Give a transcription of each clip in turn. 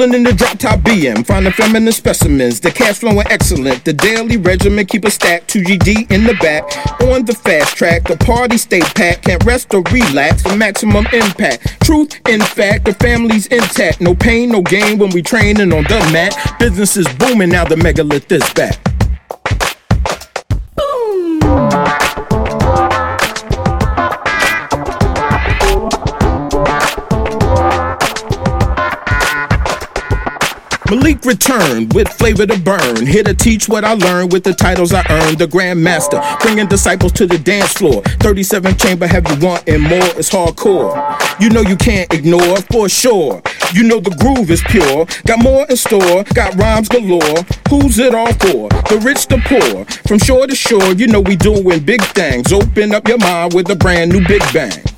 Rolling in the drop top BM, finding feminine specimens. The cash flowing excellent. The daily regimen keep a stack. 2GD in the back. On the fast track, the party stay packed. Can't rest or relax for maximum impact. Truth, in fact, the family's intact. No pain, no gain when we training on the mat. Business is booming now. The megalith is back. Returned with flavor to burn. Here to teach what I learned with the titles I earned. The grandmaster, bringing disciples to the dance floor. 37 chamber, have you wanting more? It's hardcore. You know you can't ignore, for sure. You know the groove is pure. Got more in store, got rhymes galore. Who's it all for? The rich, the poor. From shore to shore, you know we doing big things. Open up your mind with a brand new Big Bang.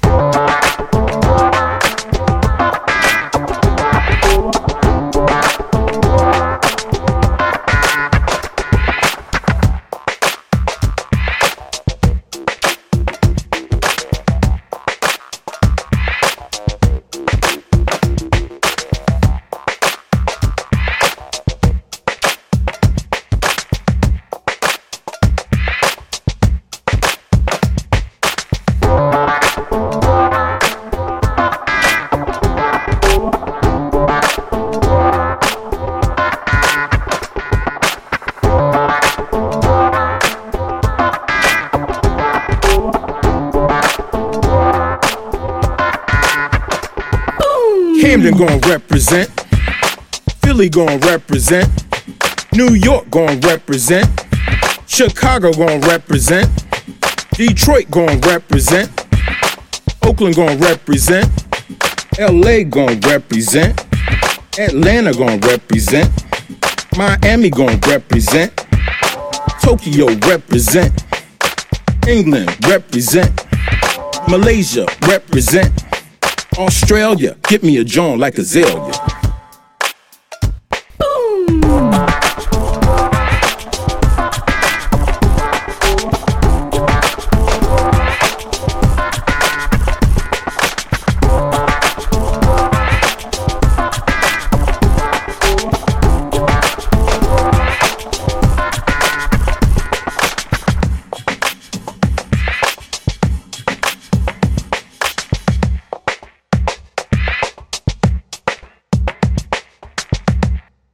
Camden gon' represent. Philly gon' represent. New York gon' represent. Chicago gon' represent. Detroit gon' represent. Oakland gon' represent. LA gon' represent. Atlanta gon' represent. Miami gon' represent. Tokyo represent. England represent. Malaysia represent. Australia, get me a joint like Azalea.